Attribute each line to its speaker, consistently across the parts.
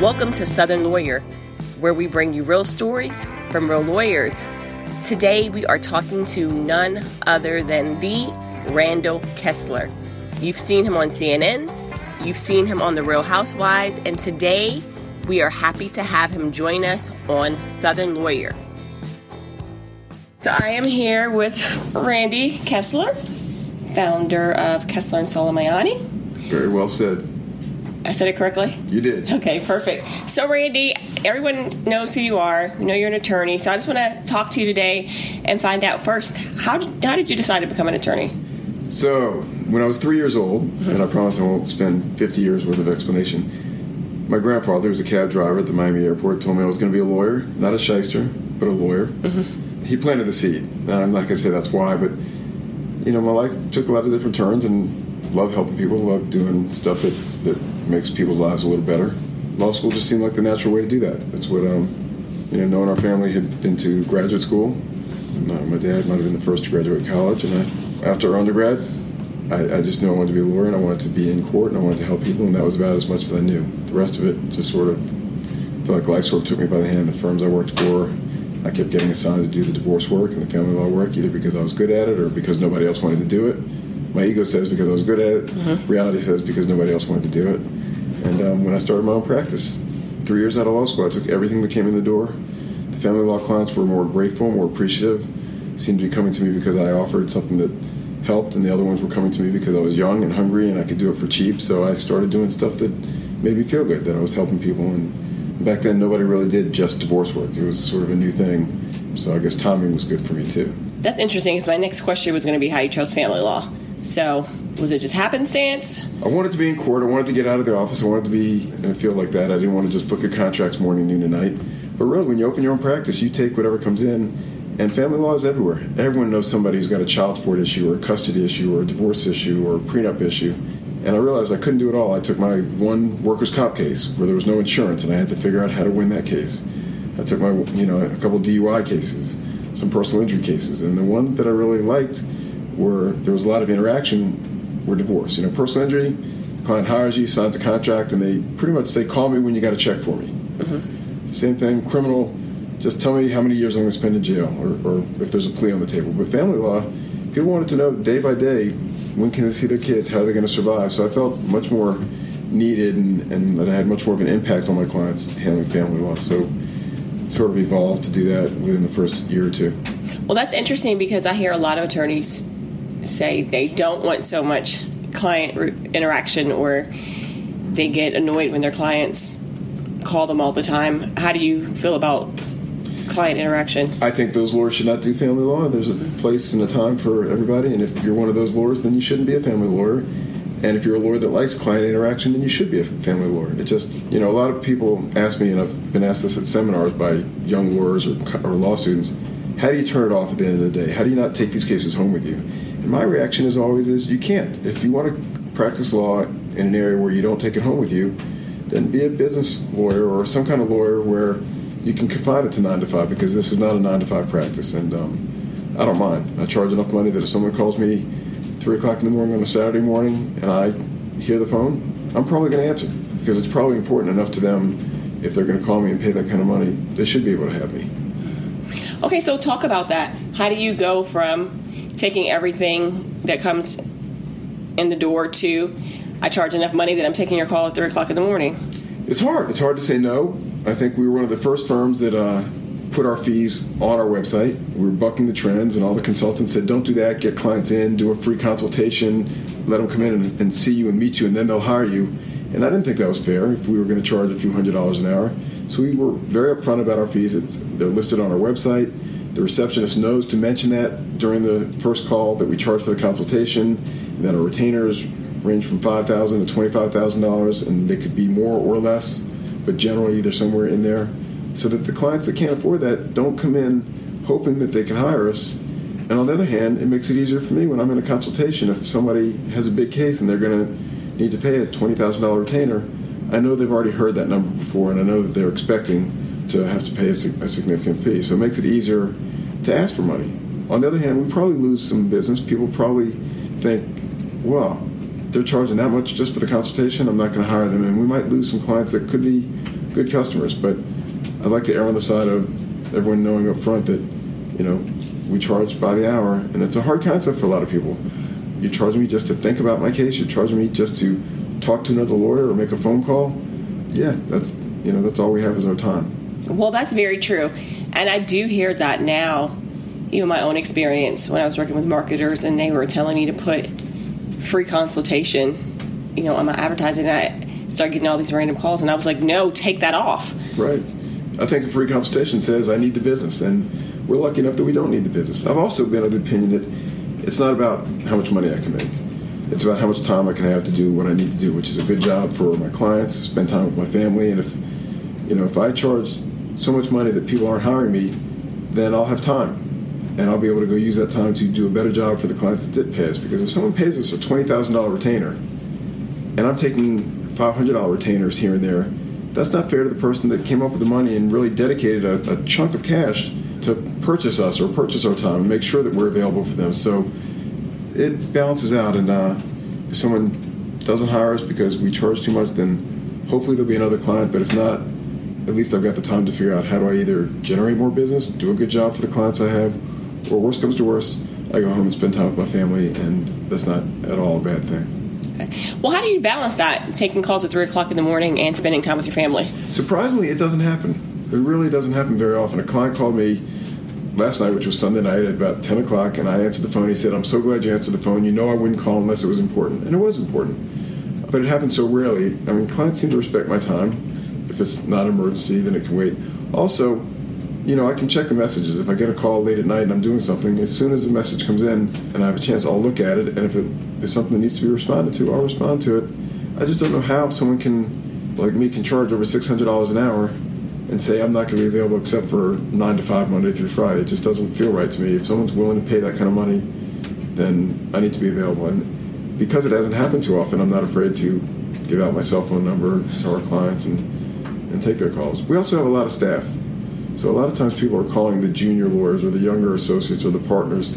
Speaker 1: Welcome to Southern Lawyer, where we bring you real stories from real lawyers. Today we are talking to none other than the Randall Kessler. You've seen him on CNN, you've seen him on The Real Housewives, and today we are happy to have him join us on Southern Lawyer. So I am here with Randy Kessler, founder of Kessler and Solomiany.
Speaker 2: Very well said.
Speaker 1: I said it correctly?
Speaker 2: You did.
Speaker 1: Okay, perfect. So, Randy, everyone knows who you are. We know you're an attorney. So, I just want to talk to you today and find out first how did, how did you decide to become an attorney?
Speaker 2: So, when I was three years old, mm-hmm. and I promise I won't spend 50 years worth of explanation, my grandfather was a cab driver at the Miami airport, told me I was going to be a lawyer, not a shyster, but a lawyer. Mm-hmm. He planted the seed. And I'm not going to say that's why, but, you know, my life took a lot of different turns and love helping people, love doing stuff that, that makes people's lives a little better. Law school just seemed like the natural way to do that. That's what, um, you know, knowing our family had been to graduate school. And, uh, my dad might have been the first to graduate college, and I, after undergrad, I, I, just knew I wanted to be a lawyer, and I wanted to be in court, and I wanted to help people, and that was about as much as I knew. The rest of it just sort of felt like life sort of took me by the hand. The firms I worked for, I kept getting assigned to do the divorce work and the family law work, either because I was good at it or because nobody else wanted to do it. My ego says because I was good at it. Mm-hmm. Reality says because nobody else wanted to do it. And um, when I started my own practice, three years out of law school, I took everything that came in the door. The family law clients were more grateful, more appreciative, seemed to be coming to me because I offered something that helped, and the other ones were coming to me because I was young and hungry and I could do it for cheap. So I started doing stuff that made me feel good, that I was helping people. And back then, nobody really did just divorce work, it was sort of a new thing. So I guess timing was good for me too.
Speaker 1: That's interesting because my next question was going to be how you chose family law. So was it just happenstance?
Speaker 2: I wanted to be in court. I wanted to get out of the office. I wanted to be in a field like that. I didn't want to just look at contracts morning, noon, and night. But really, when you open your own practice, you take whatever comes in, and family law is everywhere. Everyone knows somebody who's got a child support issue, or a custody issue, or a divorce issue, or a prenup issue. And I realized I couldn't do it all. I took my one workers' comp case where there was no insurance, and I had to figure out how to win that case. I took my, you know, a couple DUI cases, some personal injury cases, and the ones that I really liked were there was a lot of interaction were divorce. You know, personal injury, client hires you, signs a contract, and they pretty much say, "Call me when you got a check for me." Mm-hmm. Same thing, criminal. Just tell me how many years I'm going to spend in jail, or, or if there's a plea on the table. But family law, people wanted to know day by day when can they see their kids, how are they going to survive. So I felt much more needed, and, and that I had much more of an impact on my clients handling family law. So sort of evolved to do that within the first year or two.
Speaker 1: Well, that's interesting because I hear a lot of attorneys say they don't want so much client interaction or they get annoyed when their clients call them all the time. How do you feel about client interaction?
Speaker 2: I think those lawyers should not do family law. There's a mm-hmm. place and a time for everybody, and if you're one of those lawyers, then you shouldn't be a family lawyer. And if you're a lawyer that likes client interaction, then you should be a family lawyer. It just, you know, a lot of people ask me, and I've been asked this at seminars by young lawyers or, or law students, how do you turn it off at the end of the day? How do you not take these cases home with you? My reaction is always is you can't. If you want to practice law in an area where you don't take it home with you, then be a business lawyer or some kind of lawyer where you can confine it to nine to five because this is not a nine to five practice. And um, I don't mind. I charge enough money that if someone calls me three o'clock in the morning on a Saturday morning and I hear the phone, I'm probably going to answer because it's probably important enough to them. If they're going to call me and pay that kind of money, they should be able to have me.
Speaker 1: Okay, so talk about that. How do you go from taking everything that comes in the door to I charge enough money that I'm taking your call at three o'clock in the morning.
Speaker 2: It's hard. It's hard to say no. I think we were one of the first firms that uh, put our fees on our website. We were bucking the trends, and all the consultants said, "Don't do that. Get clients in. Do a free consultation. Let them come in and, and see you and meet you, and then they'll hire you." And I didn't think that was fair. If we were going to charge a few hundred dollars an hour, so we were very upfront about our fees. It's, they're listed on our website. The receptionist knows to mention that during the first call that we charge for the consultation, and that our retainers range from five thousand to twenty-five thousand dollars, and they could be more or less, but generally they're somewhere in there, so that the clients that can't afford that don't come in hoping that they can hire us. And on the other hand, it makes it easier for me when I'm in a consultation. If somebody has a big case and they're going to need to pay a twenty thousand dollar retainer, I know they've already heard that number before, and I know that they're expecting to have to pay a, a significant fee. So it makes it easier to ask for money. On the other hand, we probably lose some business. People probably think, well, they're charging that much just for the consultation. I'm not going to hire them, and we might lose some clients that could be good customers. But I'd like to err on the side of everyone knowing up front that, you know, we charge by the hour, and it's a hard concept for a lot of people. You're charging me just to think about my case. You're charging me just to talk to another lawyer or make a phone call. Yeah, that's you know that's all we have is our time.
Speaker 1: Well, that's very true, and I do hear that now. Even my own experience when I was working with marketers, and they were telling me to put free consultation, you know, on my advertising. And I started getting all these random calls, and I was like, "No, take that off."
Speaker 2: Right. I think a free consultation says I need the business, and we're lucky enough that we don't need the business. I've also been of the opinion that it's not about how much money I can make. It's about how much time I can have to do what I need to do, which is a good job for my clients, spend time with my family, and if you know if I charge so much money that people aren't hiring me, then I'll have time, and I'll be able to go use that time to do a better job for the clients that did pay us. Because if someone pays us a twenty thousand dollar retainer, and I'm taking five hundred dollar retainers here and there, that's not fair to the person that came up with the money and really dedicated a, a chunk of cash to purchase us or purchase our time and make sure that we're available for them. So it balances out, and uh, if someone doesn't hire us because we charge too much, then hopefully there'll be another client. But if not, at least I've got the time to figure out how do I either generate more business, do a good job for the clients I have, or worst comes to worst, I go home and spend time with my family, and that's not at all a bad thing.
Speaker 1: Okay. Well, how do you balance that, taking calls at 3 o'clock in the morning and spending time with your family?
Speaker 2: Surprisingly, it doesn't happen. It really doesn't happen very often. A client called me last night, which was Sunday night, at about 10 o'clock, and I answered the phone. He said, I'm so glad you answered the phone. You know I wouldn't call unless it was important. And it was important. But it happens so rarely. I mean, clients seem to respect my time. If it's not an emergency, then it can wait. Also, you know, I can check the messages. If I get a call late at night and I'm doing something, as soon as the message comes in and I have a chance, I'll look at it. And if it is something that needs to be responded to, I'll respond to it. I just don't know how someone can, like me, can charge over $600 an hour and say I'm not going to be available except for 9 to 5 Monday through Friday. It just doesn't feel right to me. If someone's willing to pay that kind of money, then I need to be available. And because it hasn't happened too often, I'm not afraid to give out my cell phone number to our clients and, and take their calls. We also have a lot of staff. So a lot of times people are calling the junior lawyers or the younger associates or the partners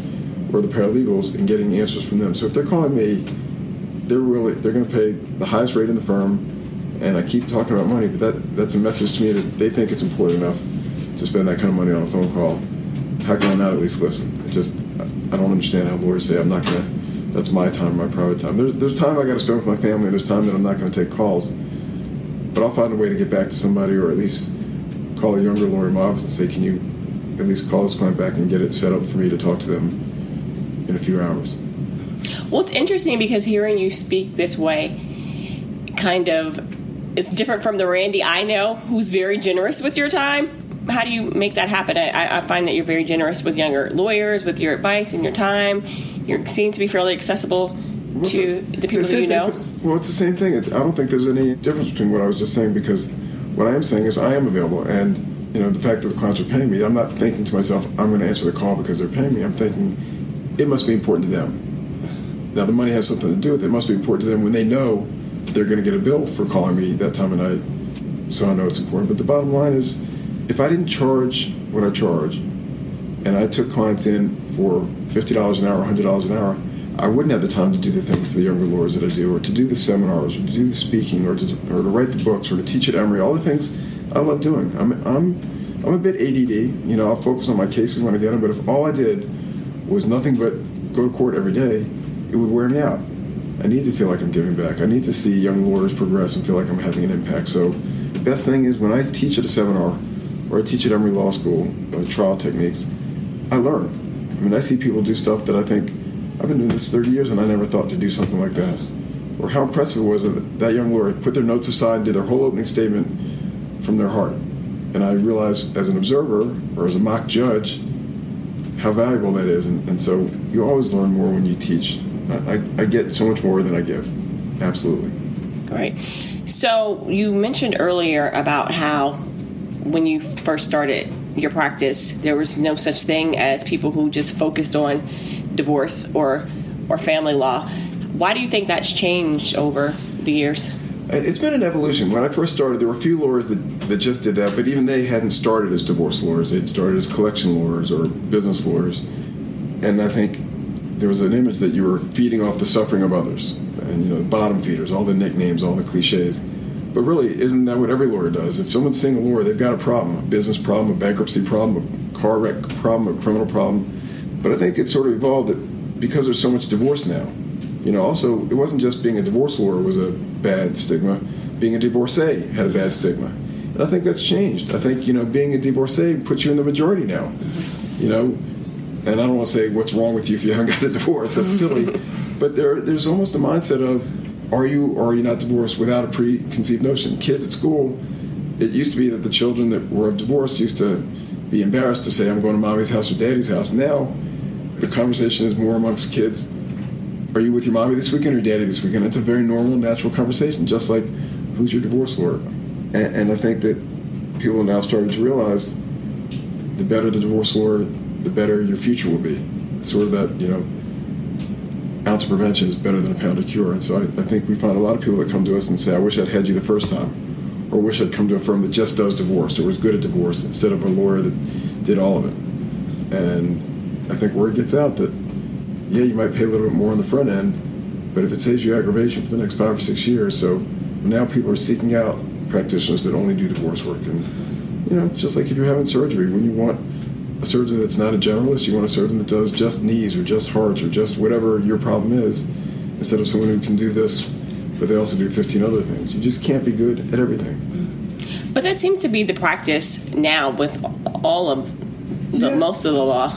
Speaker 2: or the paralegals and getting answers from them. So if they're calling me, they're really they're going to pay the highest rate in the firm, and I keep talking about money, but that that's a message to me that they think it's important enough to spend that kind of money on a phone call. How can I not at least listen? It just I don't understand how lawyers say I'm not going to. That's my time, my private time. There's there's time I got to spend with my family. There's time that I'm not going to take calls, but I'll find a way to get back to somebody or at least call a younger lawyer in my office and say, can you at least call this client back and get it set up for me to talk to them in a few hours?
Speaker 1: Well, it's interesting because hearing you speak this way kind of is different from the Randy I know who's very generous with your time. How do you make that happen? I, I find that you're very generous with younger lawyers, with your advice and your time. You seem to be fairly accessible to the people that you know.
Speaker 2: Well, it's the same thing. I don't think there's any difference between what I was just saying because what I am saying is I am available, and you know the fact that the clients are paying me, I'm not thinking to myself, I'm going to answer the call because they're paying me. I'm thinking it must be important to them. Now the money has something to do with it. It must be important to them when they know they're going to get a bill for calling me that time of night, so I know it's important. But the bottom line is, if I didn't charge what I charge, and I took clients in for fifty dollars an hour, hundred dollars an hour, I wouldn't have the time to do the things for the younger lawyers that I do, or to do the seminars, or to do the speaking, or to, or to write the books, or to teach at Emory. All the things I love doing. I'm I'm I'm a bit ADD. You know, I'll focus on my cases when I get them. But if all I did was nothing but go to court every day, it would wear me out. I need to feel like I'm giving back. I need to see young lawyers progress and feel like I'm having an impact. So, the best thing is when I teach at a seminar or I teach at Emory Law School, uh, trial techniques, I learn. I mean, I see people do stuff that I think I've been doing this 30 years and I never thought to do something like that. Or how impressive it was that that young lawyer put their notes aside and did their whole opening statement from their heart. And I realized as an observer or as a mock judge how valuable that is. And, and so you always learn more when you teach. I, I, I get so much more than I give. Absolutely.
Speaker 1: Great. So you mentioned earlier about how when you first started your practice, there was no such thing as people who just focused on divorce or or family law. Why do you think that's changed over the years?
Speaker 2: It's been an evolution. When I first started, there were a few lawyers that, that just did that, but even they hadn't started as divorce lawyers. They'd started as collection lawyers or business lawyers. And I think there was an image that you were feeding off the suffering of others. And, you know, bottom feeders, all the nicknames, all the cliches. But really, isn't that what every lawyer does? If someone's seeing a lawyer, they've got a problem a business problem, a bankruptcy problem, a car wreck problem, a criminal problem. But I think it sort of evolved that because there's so much divorce now, you know, also, it wasn't just being a divorce lawyer was a bad stigma, being a divorcee had a bad stigma. And I think that's changed. I think, you know, being a divorcee puts you in the majority now. You know, and I don't want to say what's wrong with you if you haven't got a divorce. That's silly. but there, there's almost a mindset of are you or are you not divorced without a preconceived notion. Kids at school, it used to be that the children that were of divorce used to be embarrassed to say, I'm going to mommy's house or daddy's house. Now, the conversation is more amongst kids. Are you with your mommy this weekend or daddy this weekend? It's a very normal, natural conversation, just like who's your divorce lawyer? And, and I think that people are now starting to realize the better the divorce lawyer, the better your future will be. It's sort of that, you know, ounce of prevention is better than a pound of cure. And so I, I, think we find a lot of people that come to us and say, I wish I'd had you the first time, or wish I'd come to a firm that just does divorce or was good at divorce instead of a lawyer that did all of it. And I think word gets out that, yeah, you might pay a little bit more on the front end, but if it saves you aggravation for the next five or six years, so now people are seeking out practitioners that only do divorce work. And, you know, just like if you're having surgery, when you want a surgeon that's not a generalist. You want a surgeon that does just knees or just hearts or just whatever your problem is, instead of someone who can do this, but they also do 15 other things. You just can't be good at everything.
Speaker 1: But that seems to be the practice now with all of the, yeah. most of the law.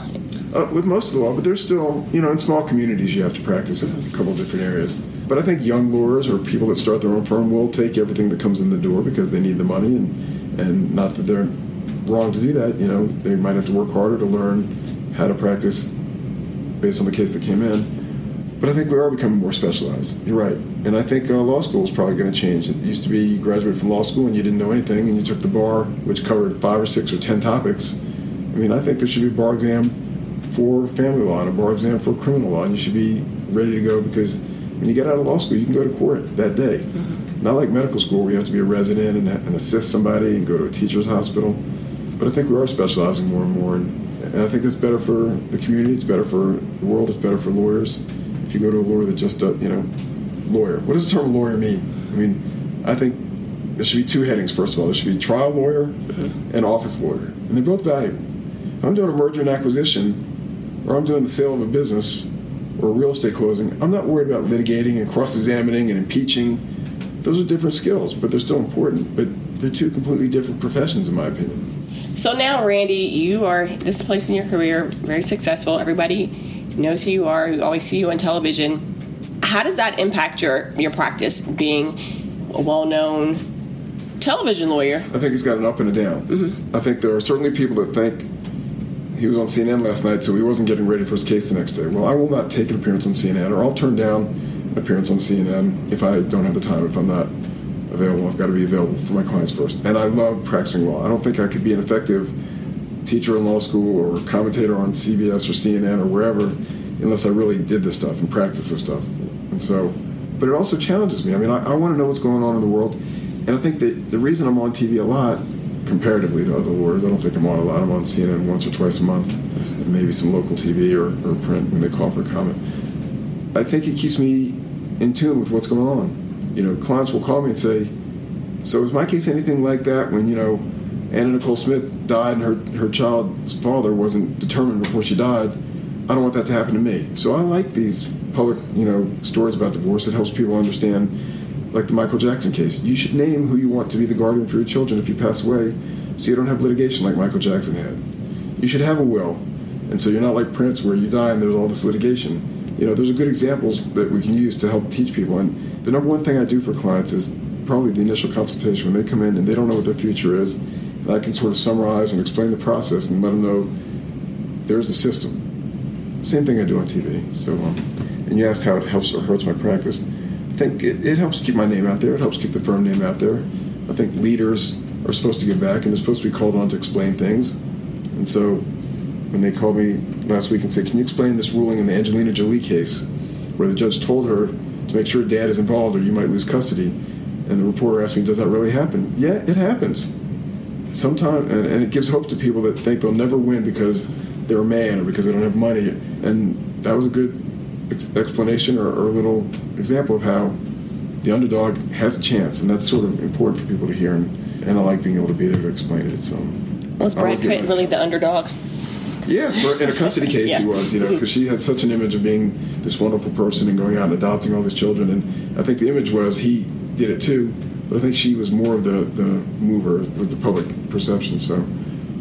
Speaker 2: Uh, with most of the law, but there's still, you know, in small communities you have to practice in a couple different areas. But I think young lawyers or people that start their own firm will take everything that comes in the door because they need the money and, and not that they're wrong to do that. You know, they might have to work harder to learn how to practice based on the case that came in. But I think we are becoming more specialized. You're right. And I think uh, law school is probably going to change. It used to be you graduated from law school and you didn't know anything, and you took the bar, which covered five or six or ten topics. I mean, I think there should be a bar exam for family law and a bar exam for criminal law, and you should be ready to go because when you get out of law school, you can go to court that day. Mm-hmm. Not like medical school where you have to be a resident and, and assist somebody and go to a teacher's hospital. But I think we are specializing more and more, and, and I think it's better for the community. It's better for the world. It's better for lawyers. If you go to a lawyer that just does, you know, lawyer. What does the term lawyer mean? I mean, I think there should be two headings. First of all, there should be trial lawyer and office lawyer, and they're both valuable. If I'm doing a merger and acquisition, or I'm doing the sale of a business or a real estate closing, I'm not worried about litigating and cross-examining and impeaching. Those are different skills, but they're still important. But they're two completely different professions, in my opinion.
Speaker 1: So now, Randy, you are this place in your career, very successful. Everybody knows who you are. We always see you on television. How does that impact your your practice, being a well-known television lawyer?
Speaker 2: I think he's got an up and a down. Mm-hmm. I think there are certainly people that think he was on CNN last night, so he wasn't getting ready for his case the next day. Well, I will not take an appearance on CNN, or I'll turn down an appearance on CNN if I don't have the time, if I'm not available. I've got to be available for my clients first. And I love practicing law. I don't think I could be an effective teacher in law school or commentator on CBS or CNN or wherever unless I really did this stuff and practiced this stuff. And so, but it also challenges me. I mean, I, I want to know what's going on in the world. And I think that the reason I'm on TV a lot, comparatively to other lawyers, I don't think I'm on a lot. I'm on CNN once or twice a month, maybe some local TV or, or print when they call for comment. I think it keeps me in tune with what's going on you know, clients will call me and say, "So is my case anything like that? When you know, Anna Nicole Smith died and her her child's father wasn't determined before she died. I don't want that to happen to me. So I like these public, you know, stories about divorce. It helps people understand, like the Michael Jackson case. You should name who you want to be the guardian for your children if you pass away, so you don't have litigation like Michael Jackson had. You should have a will, and so you're not like Prince where you die and there's all this litigation you know, those are good examples that we can use to help teach people. And the number one thing I do for clients is probably the initial consultation when they come in and they don't know what their future is. And I can sort of summarize and explain the process and let them know there's a system. Same thing I do on TV. So, um, and you asked how it helps or hurts my practice. Think it, it helps keep my name out there. It helps keep the firm name out there. I think leaders are supposed to give back and they're supposed to be called on to explain things. And so when they called me last week and said, "Can you explain this ruling in the Angelina Jolie case, where the judge told her to make sure dad is involved or you might lose custody?" And the reporter asked me, "Does that really happen?" Yeah, it happens. Sometimes, and, and it gives hope to people that think they'll never win because they're a man or because they don't have money. And that was a good ex- explanation or, or a little example of how the underdog has a chance, and that's sort of important for people to hear. And, and I like being able to be there to explain it. So,
Speaker 1: was Brad Pitt really the underdog?
Speaker 2: Yeah, for, in a custody case, yeah. he was. You know, because she had such an image of being this wonderful person and going out and adopting all these children. And I think the image was he did it too, but I think she was more of the the mover with the public perception. So,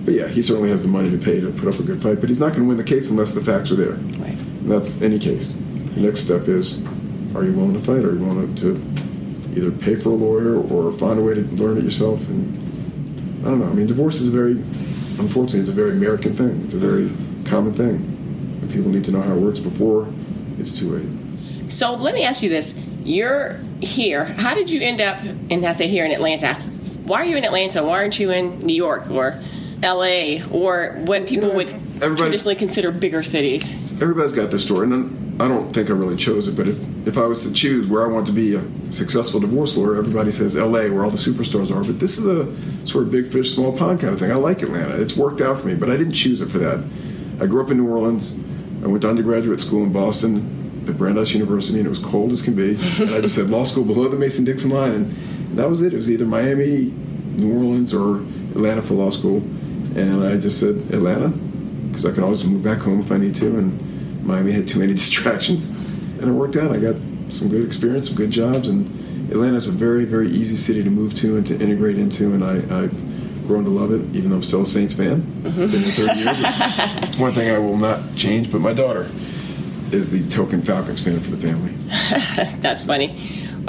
Speaker 2: but yeah, he certainly has the money to pay to put up a good fight. But he's not going to win the case unless the facts are there.
Speaker 1: Right.
Speaker 2: And that's any case. The next step is, are you willing to fight? Are you willing to either pay for a lawyer or find a way to learn it yourself? And I don't know. I mean, divorce is a very unfortunately, it's a very American thing. It's a very common thing. And people need to know how it works before it's too late.
Speaker 1: So let me ask you this. You're here. How did you end up, and I say here in Atlanta, why are you in Atlanta? Why aren't you in New York or LA or what people would traditionally consider bigger cities?
Speaker 2: Everybody's got their story. And I don't think I really chose it, but if, if I was to choose where I want to be a successful divorce lawyer, everybody says LA, where all the superstars are. But this is a sort of big fish, small pond kind of thing. I like Atlanta. It's worked out for me, but I didn't choose it for that. I grew up in New Orleans. I went to undergraduate school in Boston at Brandeis University, and it was cold as can be. and I just said law school below the Mason Dixon line, and that was it. It was either Miami, New Orleans, or Atlanta for law school. And I just said Atlanta because I can always move back home if I need to. And Miami had too many distractions, and it worked out. I got some good experience, some good jobs, and Atlanta's a very, very easy city to move to and to integrate into, and I, have grown to love it, even though I'm still a Saints fan. Mm-hmm. Been here 30 years. It's, it's one thing I will not change, but my daughter is the token Falcons fan for the family.
Speaker 1: That's funny.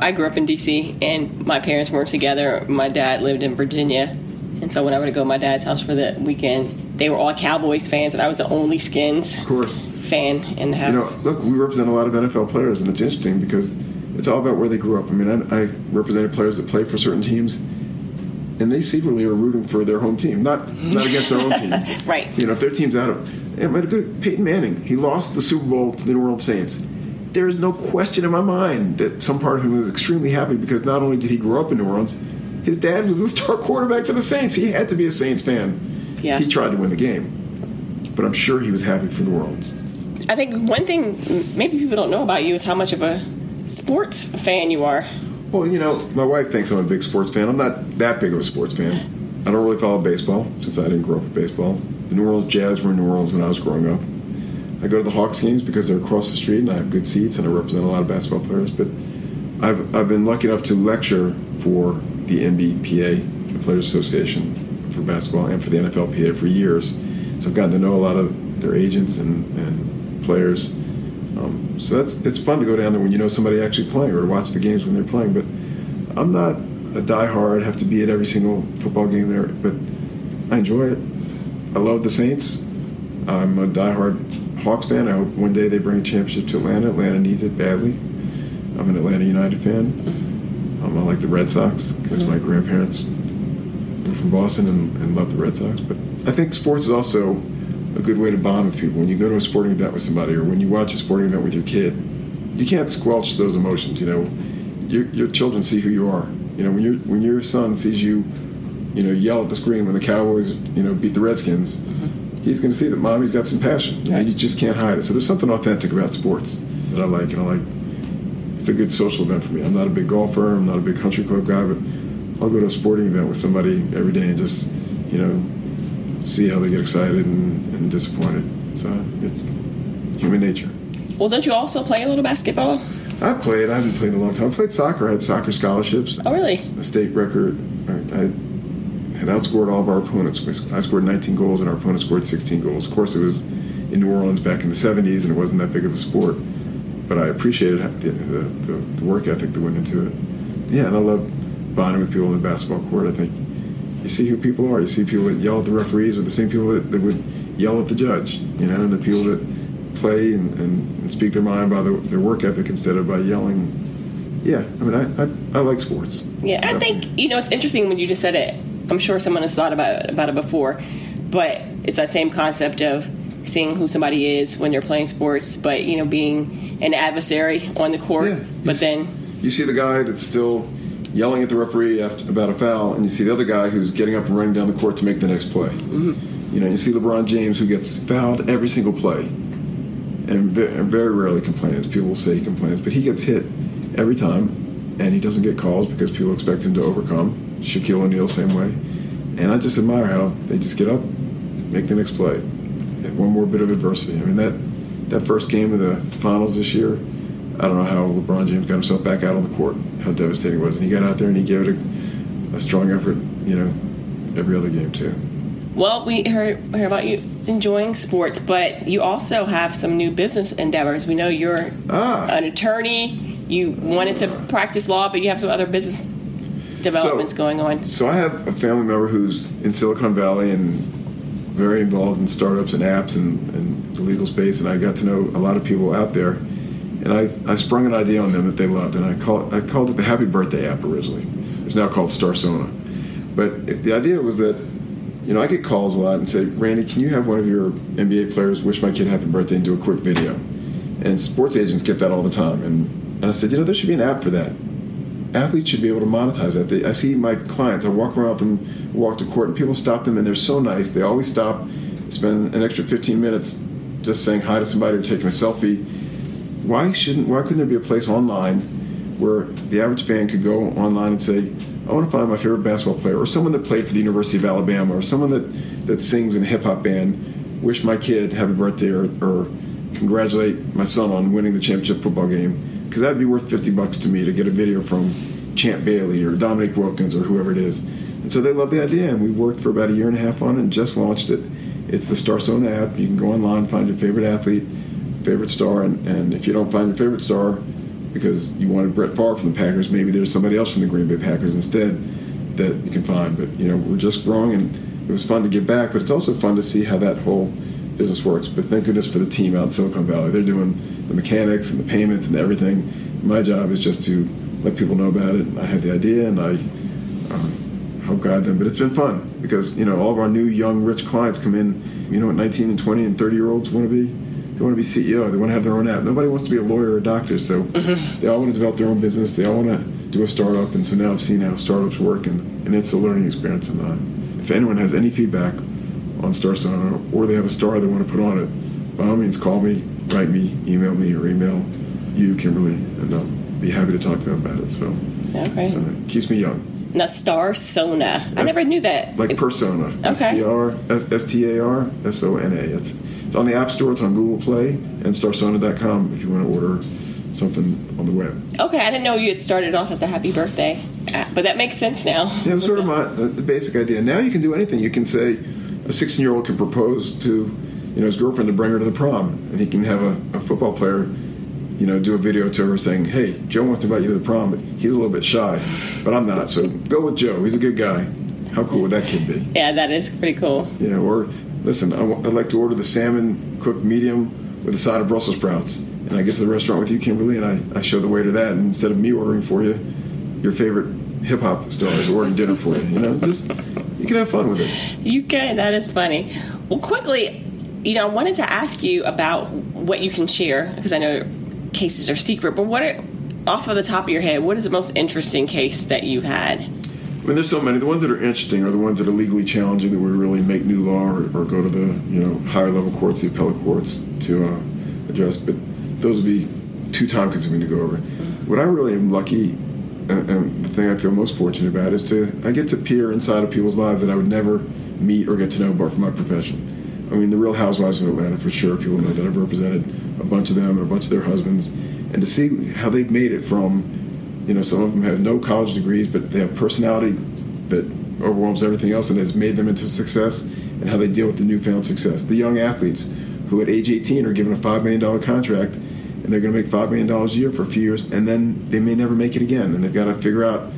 Speaker 1: I grew up in D.C. and my parents weren't together. My dad lived in Virginia, and so when I would go to my dad's house for the weekend, they were all Cowboys fans, and I was the only Skins.
Speaker 2: Of course
Speaker 1: fan in the house.
Speaker 2: You know, look, we represent a lot of NFL players, and it's interesting because it's all about where they grew up. I mean, I, I represented players that play for certain teams, and they secretly are rooting for their home team, not not against their own team.
Speaker 1: right.
Speaker 2: You know, if their team's out of, and my good Peyton Manning, he lost the Super Bowl to the New Orleans Saints. There is no question in my mind that some part of him was extremely happy because not only did he grow up in New Orleans, his dad was the star quarterback for the Saints. He had to be a Saints fan.
Speaker 1: Yeah.
Speaker 2: He tried to win the game, but I'm sure he was happy for New Orleans.
Speaker 1: I think one thing maybe people don't know about you is how much of a sports fan you are.
Speaker 2: Well, you know, my wife thinks I'm a big sports fan. I'm not that big of a sports fan. I don't really follow baseball since I didn't grow up with baseball. The New Orleans Jazz were in New Orleans when I was growing up. I go to the Hawks games because they're across the street and I have good seats and I represent a lot of basketball players. But I've, I've been lucky enough to lecture for the NBPA, the Players Association for basketball, and for the NFLPA for years. So I've gotten to know a lot of their agents and, and players. Um, so that's it's fun to go down there when you know somebody actually playing or to watch the games when they're playing. But I'm not a diehard, have to be at every single football game there. But I enjoy it. I love the Saints. I'm a diehard Hawks fan. I hope one day they bring a championship to Atlanta. Atlanta needs it badly. I'm an Atlanta United fan. Um, I like the Red Sox because my grandparents were from Boston and, and love the Red Sox. But I think sports is also a good way to bond with people. When you go to a sporting event with somebody, or when you watch a sporting event with your kid, you can't squelch those emotions. You know, your, your children see who you are. You know, when your when your son sees you, you know, yell at the screen when the Cowboys, you know, beat the Redskins, mm-hmm. he's going to see that mommy's got some passion. You, know, you just can't hide it. So there's something authentic about sports that I like, and I like. It's a good social event for me. I'm not a big golfer. I'm not a big country club guy, but I'll go to a sporting event with somebody every day and just, you know, see how they get excited and, and disappointed. So it's human nature.
Speaker 1: Well, don't you also play a little basketball?
Speaker 2: I played. I haven't played in a long time. I played soccer. I had soccer scholarships.
Speaker 1: Oh, really?
Speaker 2: A state record. I, I had outscored all of our opponents. I scored 19 goals, and our opponent scored 16 goals. Of course, it was in New Orleans back in the 70s, and it wasn't that big of a sport. But I appreciated the, the, the, the work ethic that went into it. Yeah, and I love bonding with people on the basketball court. I think you see who people are. You see people that yell at the referees, or the same people that, that would yell at the judge. You know, and the people that play and, and, and speak their mind by the, their work ethic instead of by yelling. Yeah, I mean, I, I, I like sports.
Speaker 1: Yeah, I think you know it's interesting when you just said it. I'm sure someone has thought about about it before, but it's that same concept of seeing who somebody is when they're playing sports, but you know, being an adversary on the court. Yeah, but
Speaker 2: see,
Speaker 1: then
Speaker 2: you see the guy that's still yelling at the referee after, about a foul, and you see the other guy who's getting up and running down the court to make the next play. Mm-hmm. You know, you see LeBron James who gets fouled every single play, and very, rarely complains. People will say he complains, but he gets hit every time, and he doesn't get calls because people expect him to overcome. Shaquille O'Neal, same way. And I just admire how they just get up, make the next play. And one more bit of adversity. I mean, that, that first game of the finals this year, I don't know how LeBron James got himself back out on the court, how devastating it was. And he got out there and he gave it a, a strong effort, you know, every other game, too.
Speaker 1: Well, we heard, heard about you enjoying sports, but you also have some new business endeavors. We know you're
Speaker 2: Ah.
Speaker 1: an attorney. You wanted to practice law, but you have some other business developments
Speaker 2: So-
Speaker 1: going on.
Speaker 2: So I have a family member who's in Silicon Valley and very involved in startups and apps and, and the legal space, and I got to know a lot of people out there. And I, I sprung an idea on them that they loved, and I call I called it the Happy Birthday app originally. It's now called Starsona. But it, the idea was that, you know, I get calls a lot and say, Randy, can you have one of your NBA players wish my kid happy birthday and do a quick video? And sports agents get that all the time. And, and I said, you know, there should be an app for that athletes should be able to monetize that. They, I see my clients. I walk around them, walk to court, and people stop them, and they're so nice. They always stop, spend an extra 15 minutes just saying hi to somebody or taking a selfie. Why shouldn't? Why couldn't there be a place online where the average fan could go online and say, "I want to find my favorite basketball player, or someone that played for the University of Alabama, or someone that that sings in a hip hop band, wish my kid happy birthday, or, or congratulate my son on winning the championship football game." Because that'd be worth 50 bucks to me to get a video from Champ Bailey or Dominique Wilkins or whoever it is. And so they love the idea, and we worked for about a year and a half on it and just launched it. It's the Starsona app. You can go online, find your favorite athlete, favorite star, and, and if you don't find your favorite star because you wanted Brett Favre from the Packers, maybe there's somebody else from the Green Bay Packers instead that you can find. But you know, we're just growing, and it was fun to give back, but it's also fun to see how that whole business works. But thank goodness for the team out in Silicon Valley. They're doing the mechanics and the payments and everything. My job is just to let people know about it. I had the idea, and I um, help guide them. But it's been fun because you know all of our new young rich clients come in. You know, what 19 and 20 and 30 year olds want to be. They want to be CEO. They want to have their own app. Nobody wants to be a lawyer or a doctor. So they all want to develop their own business. They all want to do a startup. And so now I've seen how startups work, and, and it's a learning experience. And uh, if anyone has any feedback on Starsona or they have a star they want to put on it, by all means, call me, write me, email me, or email you, Kimberly, and I'll be happy to talk to them about it. So,
Speaker 1: Okay.
Speaker 2: so it keeps me young.
Speaker 1: Now, Starsona. I never knew that.
Speaker 2: Like persona.
Speaker 1: Okay.
Speaker 2: S-T-R, S- S-T-A-R, S-O-N-A. It's, it's on the App Store, it's on Google Play, and starsona.com if you want to order something on the web.
Speaker 1: Okay, I didn't know you had started off as a happy birthday, app, but that makes sense now.
Speaker 2: Yeah, it was sort of my, the, the basic idea. Now you can do anything. You can say a 16 year old can propose to you know his girlfriend to bring her to the prom, and he can have a, a football player you know do a video to her saying, "Hey, Joe wants to invite you to the prom, but he's a little bit shy, but I'm not. So go with Joe. He's a good guy." How cool would that kid be?
Speaker 1: Yeah, that is pretty cool.
Speaker 2: Know, or listen, I w- I'd like to order the salmon cooked medium with a side of Brussels sprouts. And I get to the restaurant with you, Kimberly, and I, I show the waiter that. And instead of me ordering for you, your favorite hip hop star is ordering dinner for you. You know, just you can have fun with it.
Speaker 1: You can. That is funny. Well, quickly, you know, I wanted to ask you about what you can share because I know cases are secret. But what, are, off of the top of your head, what is the most interesting case that you've had?
Speaker 2: I mean, there's so many. The ones that are interesting are the ones that are legally challenging that would really make new law or, or go to the you know higher level courts, the appellate courts to uh, address. But those would be too time consuming to go over. What I really am lucky, and, and the thing I feel most fortunate about is to I get to peer inside of people's lives that I would never meet or get to know but from my profession. I mean, the Real Housewives of Atlanta for sure. People know that I've represented a bunch of them and a bunch of their husbands, and to see how they've made it from you know, some of them have no college degrees, but they have personality that overwhelms everything else and has made them into success, and how they deal with the newfound success. The young athletes who at age 18 are given a $5 million contract, and they're going to make $5 million a year for a few years, and then they may never make it again, and they've got to figure out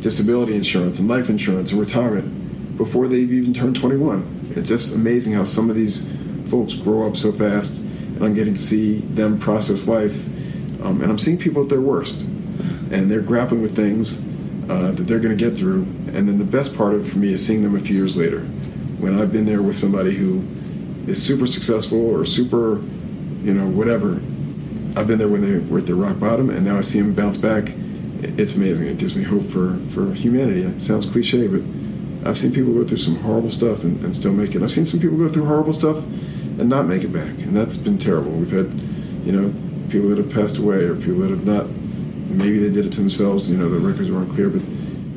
Speaker 2: disability insurance and life insurance and retirement before they've even turned 21. It's just amazing how some of these folks grow up so fast, and I'm getting to see them process life. Um, and I'm seeing people at their worst, and they're grappling with things uh, that they're going to get through. And then the best part of it for me is seeing them a few years later, when I've been there with somebody who is super successful or super, you know, whatever. I've been there when they were at their rock bottom, and now I see them bounce back. It's amazing. It gives me hope for, for humanity. It sounds cliche, but I've seen people go through some horrible stuff and, and still make it. I've seen some people go through horrible stuff and not make it back, and that's been terrible. We've had, you know, people that have passed away or people that have not maybe they did it to themselves. You know, the records weren't clear, but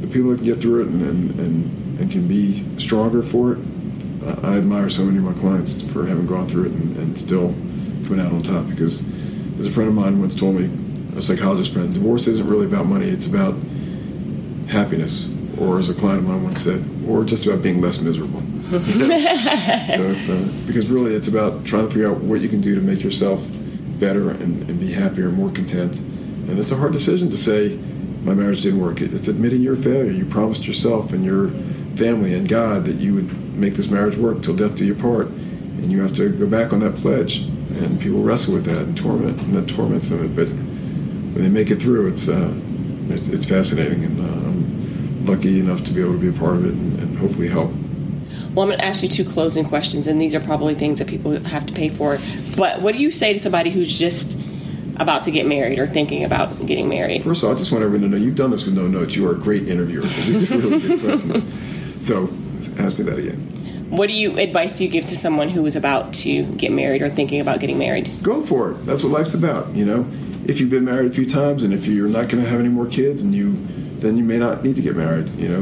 Speaker 2: the people that can get through it and and, and, and can be stronger for it, uh, I admire so many of my clients for having gone through it and, and still coming out on top. Because as a friend of mine once told me, a psychologist friend, divorce isn't really about money; it's about happiness, or as a client of mine once said, or just about being less miserable. so it's uh, because really it's about trying to figure out what you can do to make yourself better and, and be happier more content. And it's a hard decision to say my marriage didn't work. It's admitting your failure. You promised yourself and your family and God that you would make this marriage work till death do you part, and you have to go back on that pledge. And people wrestle with that and torment, and that torments them. But when they make it through, it's uh, it's, it's, fascinating, and uh, I'm lucky enough to be able to be a part of it and, and hopefully help
Speaker 1: well, I'm going to ask you two closing questions, and these are probably things that people have to pay for. But what do you say to somebody who's just about to get married or thinking about getting married?
Speaker 2: First of all, I just want everyone to know you've done this with no notes. You are a great interviewer. These are really good questions. So, ask me that again.
Speaker 1: What do you advice do you give to someone who is about to get married or thinking about getting married?
Speaker 2: Go for it. That's what life's about. You know, if you've been married a few times and if you're not going to have any more kids, and you then you may not need to get married. You know,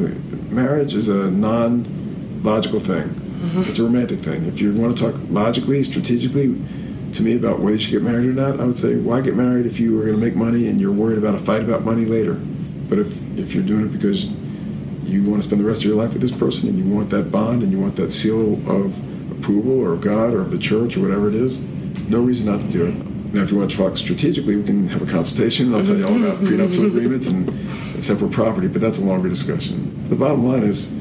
Speaker 2: marriage is a non logical thing. Mm-hmm. It's a romantic thing. If you want to talk logically, strategically, to me about whether you should get married or not, I would say why get married if you are going to make money and you're worried about a fight about money later. But if if you're doing it because you want to spend the rest of your life with this person and you want that bond and you want that seal of approval or of God or of the church or whatever it is, no reason not to do it. Now, if you want to talk strategically, we can have a consultation and I'll tell you all about prenuptial agreements and, and separate property, but that's a longer discussion. The bottom line is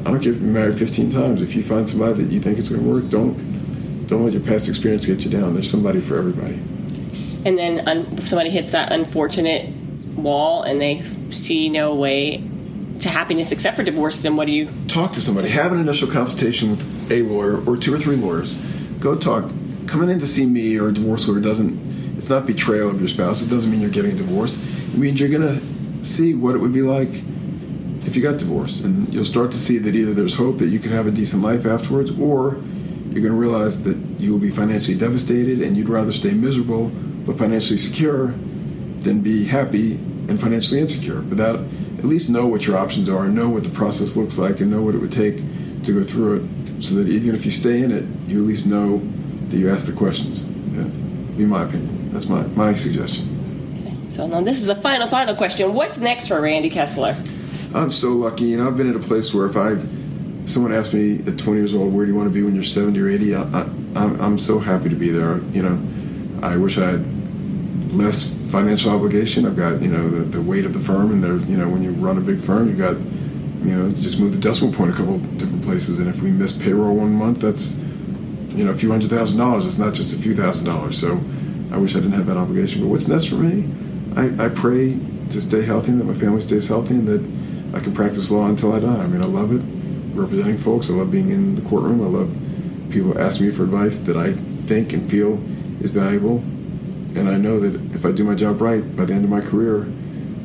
Speaker 2: I don't care if you're married 15 times. If you find somebody that you think is going to work, don't don't let your past experience get you down. There's somebody for everybody.
Speaker 1: And then un- if somebody hits that unfortunate wall and they see no way to happiness except for divorce, then what do you
Speaker 2: talk to somebody? Have an initial consultation with a lawyer or two or three lawyers. Go talk. Coming in to see me or a divorce lawyer doesn't. It's not betrayal of your spouse. It doesn't mean you're getting a divorce. It means you're going to see what it would be like if you got divorced. And you'll start to see that either there's hope that you can have a decent life afterwards, or you're going to realize that you will be financially devastated and you'd rather stay miserable but financially secure than be happy and financially insecure. But that at least know what your options are, and know what the process looks like, and know what it would take to go through it, so that even if you stay in it, you at least know that you ask the questions. Yeah. Be my opinion. That's my, my suggestion.
Speaker 1: Okay. So now this is a final, final question. What's next for Randy Kessler?
Speaker 2: I'm so lucky. You know, I've been at a place where if I, someone asked me at 20 years old, where do you want to be when you're 70 or 80? I, I, I'm, I'm so happy to be there. You know, I wish I had less financial obligation. I've got, you know, the, the weight of the firm, and there, you know, when you run a big firm, you got, you know, just move the decimal point a couple different places. And if we miss payroll one month, that's, you know, a few hundred thousand dollars. It's not just a few thousand dollars. So I wish I didn't have that obligation. But what's next for me? I, I pray to stay healthy and that my family stays healthy and that I can practice law until I die. I mean, I love it, representing folks. I love being in the courtroom. I love people ask me for advice that I think and feel is valuable. And I know that if I do my job right, by the end of my career,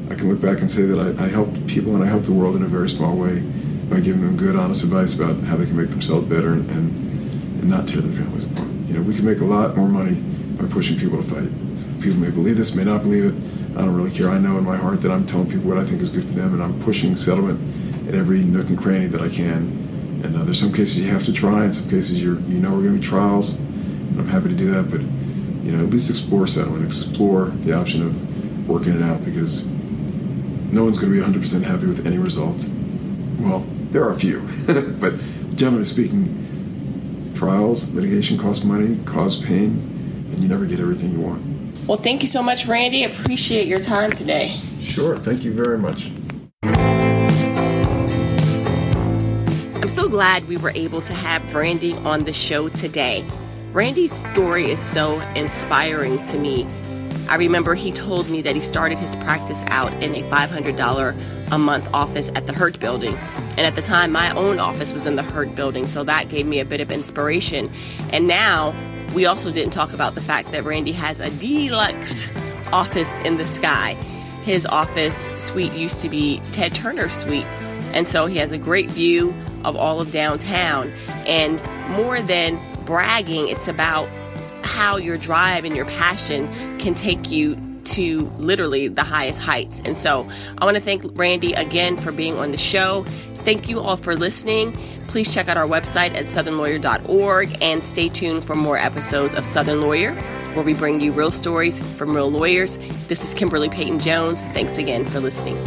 Speaker 2: I can look back and say that I, I helped people and I helped the world in a very small way by giving them good, honest advice about how they can make themselves better and, and, and not tear their families apart. You know, we can make a lot more money by pushing people to fight. People may believe this, may not believe it I don't really care. I know in my heart that I'm telling people what I think is good for them, and I'm pushing settlement at every nook and cranny that I can. And uh, there's some cases you have to try, and some cases you you know we're going to be trials. And I'm happy to do that, but you know at least explore settlement, explore the option of working it out because no one's going to be 100% happy with any result. Well, there are a few, but generally speaking, trials, litigation costs money, cause pain, and you never get everything you want.
Speaker 1: Well, thank you so much, Randy. Appreciate your time today.
Speaker 2: Sure. Thank you very much.
Speaker 1: So glad we were able to have Randy on the show today. Randy's story is so inspiring to me. I remember he told me that he started his practice out in a $500 a month office at the Hurt Building. And at the time, my own office was in the Hurt Building, so that gave me a bit of inspiration. And now we also didn't talk about the fact that Randy has a deluxe office in the sky. His office suite used to be Ted Turner's suite, and so he has a great view of all of downtown. And more than bragging, it's about how your drive and your passion can take you to literally the highest heights. And so I want to thank Randy again for being on the show. Thank you all for listening. Please check out our website at southernlawyer.org and stay tuned for more episodes of Southern Lawyer, where we bring you real stories from real lawyers. This is Kimberly Peyton Jones. Thanks again for listening.